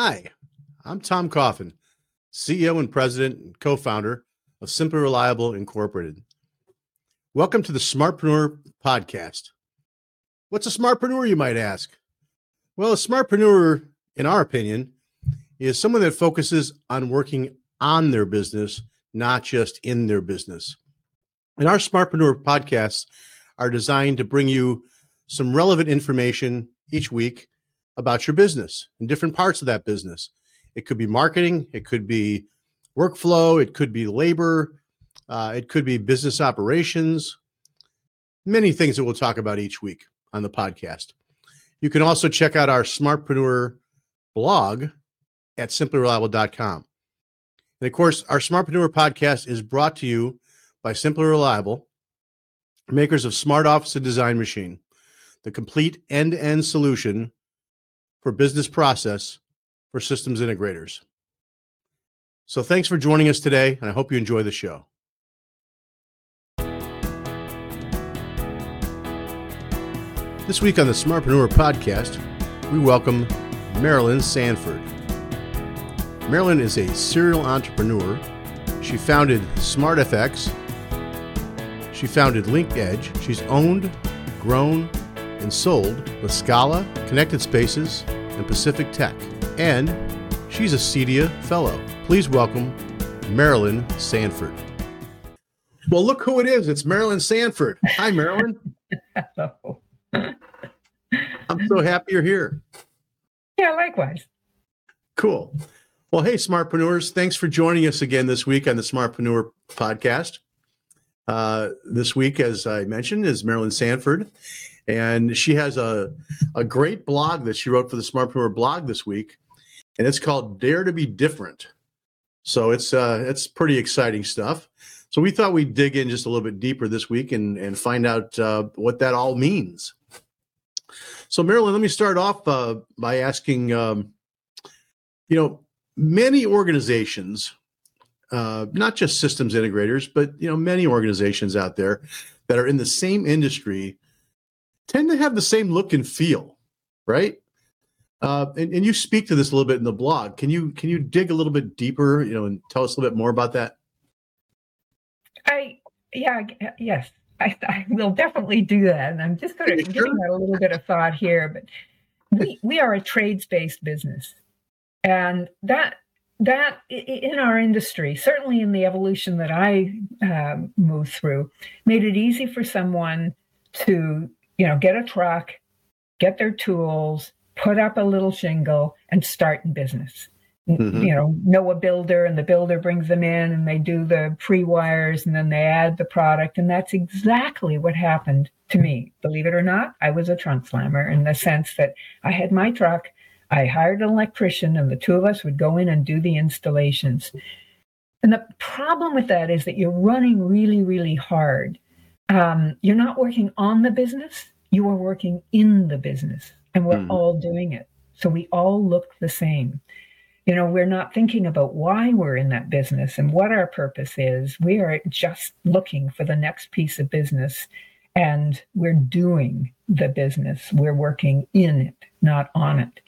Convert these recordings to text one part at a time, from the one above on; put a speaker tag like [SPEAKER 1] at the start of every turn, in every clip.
[SPEAKER 1] Hi, I'm Tom Coffin, CEO and President and co founder of Simply Reliable Incorporated. Welcome to the Smartpreneur Podcast. What's a smartpreneur, you might ask? Well, a smartpreneur, in our opinion, is someone that focuses on working on their business, not just in their business. And our Smartpreneur podcasts are designed to bring you some relevant information each week about your business and different parts of that business. It could be marketing, it could be workflow, it could be labor, uh, it could be business operations, many things that we'll talk about each week on the podcast. You can also check out our Smartpreneur blog at simplyreliable.com. And of course, our Smartpreneur podcast is brought to you by Simply Reliable, makers of Smart Office and Design Machine, the complete end to end solution for business process for systems integrators. So thanks for joining us today, and I hope you enjoy the show. This week on the Smartpreneur podcast, we welcome Marilyn Sanford. Marilyn is a serial entrepreneur. She founded SmartFX. She founded LinkEdge. She's owned, grown, and sold with Scala, Connected Spaces, and Pacific Tech. And she's a CEDIA Fellow. Please welcome Marilyn Sanford. Well, look who it is. It's Marilyn Sanford. Hi, Marilyn. Hello. I'm so happy you're here.
[SPEAKER 2] Yeah, likewise.
[SPEAKER 1] Cool. Well, hey, Smartpreneurs, thanks for joining us again this week on the Smartpreneur podcast. Uh, this week, as I mentioned, is Marilyn Sanford and she has a a great blog that she wrote for the Smartpreneur blog this week, and it's called Dare to Be Different. So it's uh, it's pretty exciting stuff. So we thought we'd dig in just a little bit deeper this week and and find out uh, what that all means. So Marilyn, let me start off uh, by asking, um, you know, many organizations, uh, not just systems integrators, but you know, many organizations out there that are in the same industry tend to have the same look and feel, right? Uh, and, and you speak to this a little bit in the blog. Can you can you dig a little bit deeper, you know, and tell us a little bit more about that?
[SPEAKER 2] I yeah yes I, I will definitely do that, and I'm just going to give that a little bit of thought here. But we we are a trades based business, and that that in our industry, certainly in the evolution that I uh, moved through, made it easy for someone to you know, get a truck, get their tools, put up a little shingle, and start in business. Mm-hmm. You know, know a builder, and the builder brings them in, and they do the pre wires, and then they add the product, and that's exactly what happened to me. Believe it or not, I was a trunk slammer in the sense that I had my truck, I hired an electrician, and the two of us would go in and do the installations. And the problem with that is that you're running really, really hard um, you're not working on the business, you are working in the business, and we're mm. all doing it. So we all look the same. You know, we're not thinking about why we're in that business and what our purpose is. We are just looking for the next piece of business and we're doing the business. We're working in it, not on it.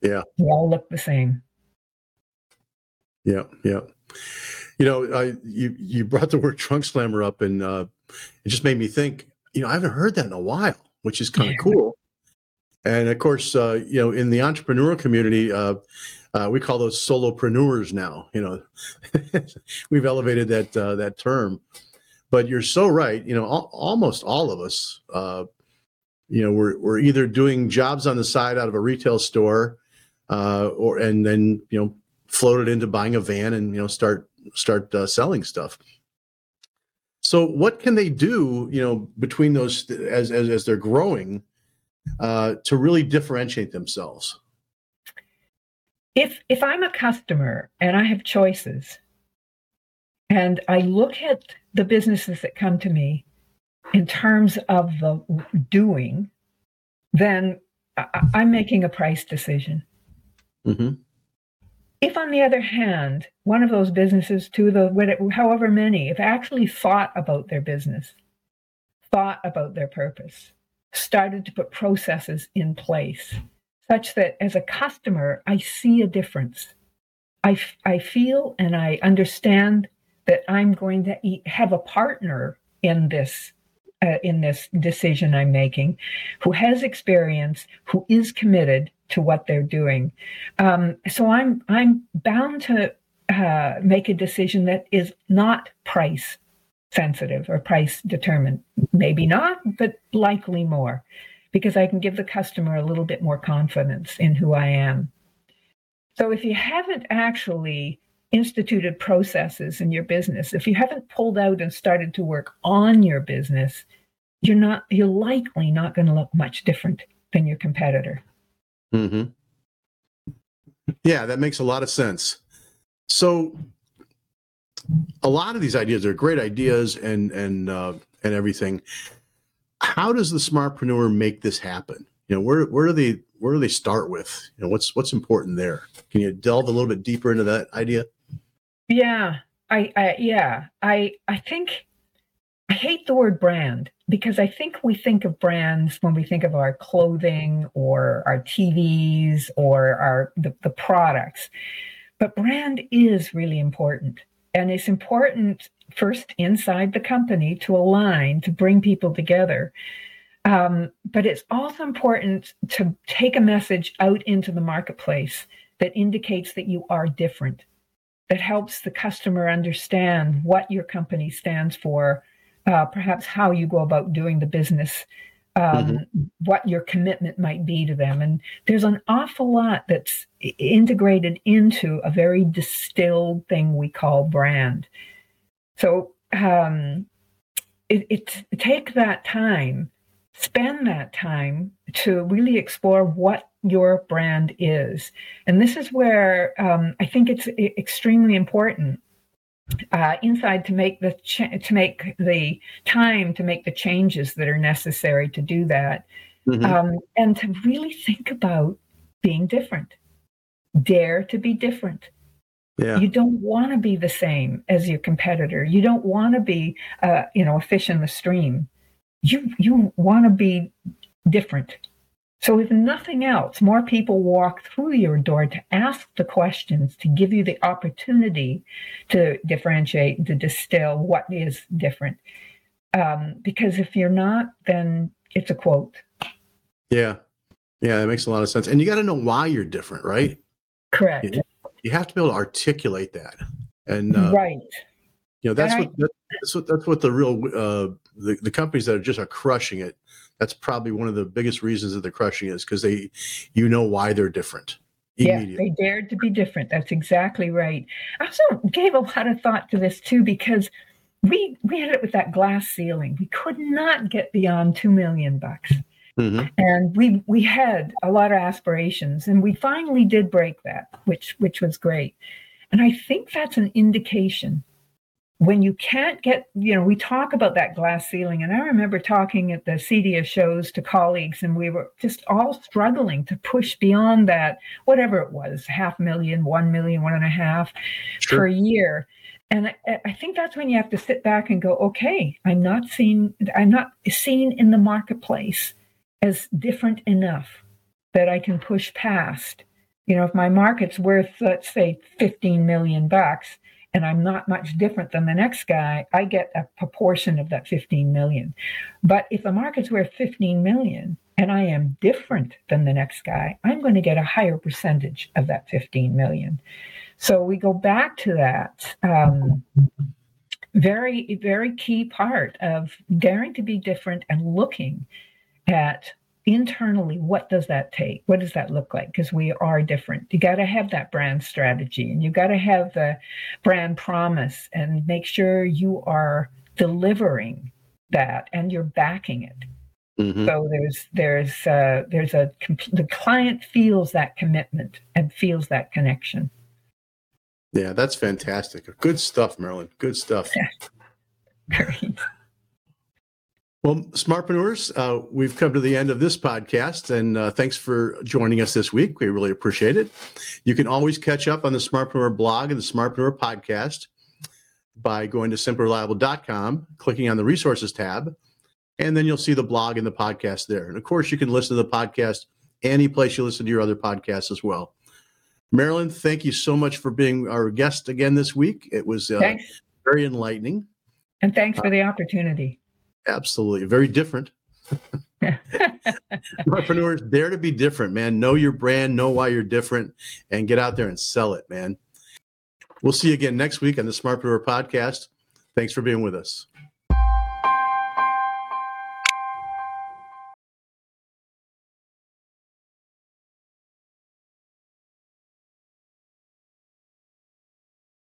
[SPEAKER 1] Yeah.
[SPEAKER 2] We all look the same.
[SPEAKER 1] Yeah, yeah. You know, I you you brought the word trunk slammer up, and uh, it just made me think, you know, I haven't heard that in a while, which is kind of cool. And of course, uh, you know, in the entrepreneurial community, uh, uh, we call those solopreneurs now. You know, we've elevated that uh, that term. But you're so right. You know, al- almost all of us, uh, you know, we're we're either doing jobs on the side out of a retail store, uh, or and then you know, floated into buying a van and you know start start selling stuff. So what can they do, you know, between those as as, as they're growing uh, to really differentiate themselves?
[SPEAKER 2] If if I'm a customer and I have choices, and I look at the businesses that come to me in terms of the doing, then I, am making a price decision. Mm-hmm. If, on the other hand, one of those businesses, two of the however many, if actually thought about their business, thought about their purpose, started to put processes in place, such that as a customer, I see a difference. I, I feel and I understand that I'm going to eat, have a partner in this uh, in this decision I'm making, who has experience, who is committed to what they're doing. Um, so I'm I'm bound to uh, make a decision that is not price sensitive or price determined. Maybe not, but likely more, because I can give the customer a little bit more confidence in who I am. So if you haven't actually instituted processes in your business, if you haven't pulled out and started to work on your business, you're not you're likely not going to look much different than your competitor.
[SPEAKER 1] Mm-hmm. Yeah, that makes a lot of sense. So, a lot of these ideas are great ideas and and uh, and everything. How does the smartpreneur make this happen? You know, where where do they where do they start with? You know, what's what's important there? Can you delve a little bit deeper into that idea?
[SPEAKER 2] Yeah, I, I yeah, I I think I hate the word brand because I think we think of brands when we think of our clothing or our TVs or our the, the products. But brand is really important. And it's important first inside the company to align, to bring people together. Um, but it's also important to take a message out into the marketplace that indicates that you are different, that helps the customer understand what your company stands for, uh, perhaps how you go about doing the business, um, mm-hmm. what your commitment might be to them. And there's an awful lot that's integrated into a very distilled thing we call brand. So um, it, it take that time, spend that time to really explore what your brand is. And this is where um, I think it's extremely important uh, inside to make the ch- to make the time to make the changes that are necessary to do that, mm-hmm. um, and to really think about being different. Dare to be different. Yeah. You don't want to be the same as your competitor. You don't want to be, uh, you know, a fish in the stream. You you want to be different. So, if nothing else, more people walk through your door to ask the questions, to give you the opportunity to differentiate, and to distill what is different. Um, because if you're not, then it's a quote.
[SPEAKER 1] Yeah. Yeah, that makes a lot of sense. And you got to know why you're different, right?
[SPEAKER 2] Correct.
[SPEAKER 1] You, you, have to be able to articulate that. And uh,
[SPEAKER 2] right.
[SPEAKER 1] You know, that's what, I, that's what that's what the real uh, the, the companies that are just are crushing it that's probably one of the biggest reasons that they're crushing is because they you know why they're different
[SPEAKER 2] yeah they dared to be different that's exactly right. I also gave a lot of thought to this too because we we had it with that glass ceiling we could not get beyond two million bucks. Mm-hmm. and we we had a lot of aspirations and we finally did break that which which was great. And i think that's an indication when you can't get, you know, we talk about that glass ceiling. And I remember talking at the CEDIA shows to colleagues, and we were just all struggling to push beyond that, whatever it was, half million, one million, one and a half sure. per year. And I, I think that's when you have to sit back and go, okay, I'm not seen, I'm not seen in the marketplace as different enough that I can push past. You know, if my market's worth, let's say, 15 million bucks, and I'm not much different than the next guy, I get a proportion of that 15 million. But if the market's worth 15 million and I am different than the next guy, I'm going to get a higher percentage of that 15 million. So we go back to that um, very, very key part of daring to be different and looking at internally, what does that take? What does that look like? Because we are different. You got to have that brand strategy and you got to have the brand promise and make sure you are delivering that and you're backing it. Mm-hmm. So there's there's uh, there's a the client feels that commitment and feels that connection.
[SPEAKER 1] Yeah, that's fantastic. Good stuff, Marilyn. Good stuff.
[SPEAKER 2] Great.
[SPEAKER 1] Well, Smartpreneurs, uh, we've come to the end of this podcast, and uh, thanks for joining us this week. We really appreciate it. You can always catch up on the Smartpreneur blog and the Smartpreneur podcast by going to simplereliable.com, clicking on the resources tab, and then you'll see the blog and the podcast there. And of course, you can listen to the podcast any place you listen to your other podcasts as well. Marilyn, thank you so much for being our guest again this week. It was uh, very enlightening.
[SPEAKER 2] And thanks for the opportunity.
[SPEAKER 1] Absolutely. Very different. Entrepreneurs, dare to be different, man. Know your brand, know why you're different, and get out there and sell it, man. We'll see you again next week on the Smartpreneur podcast. Thanks for being with us.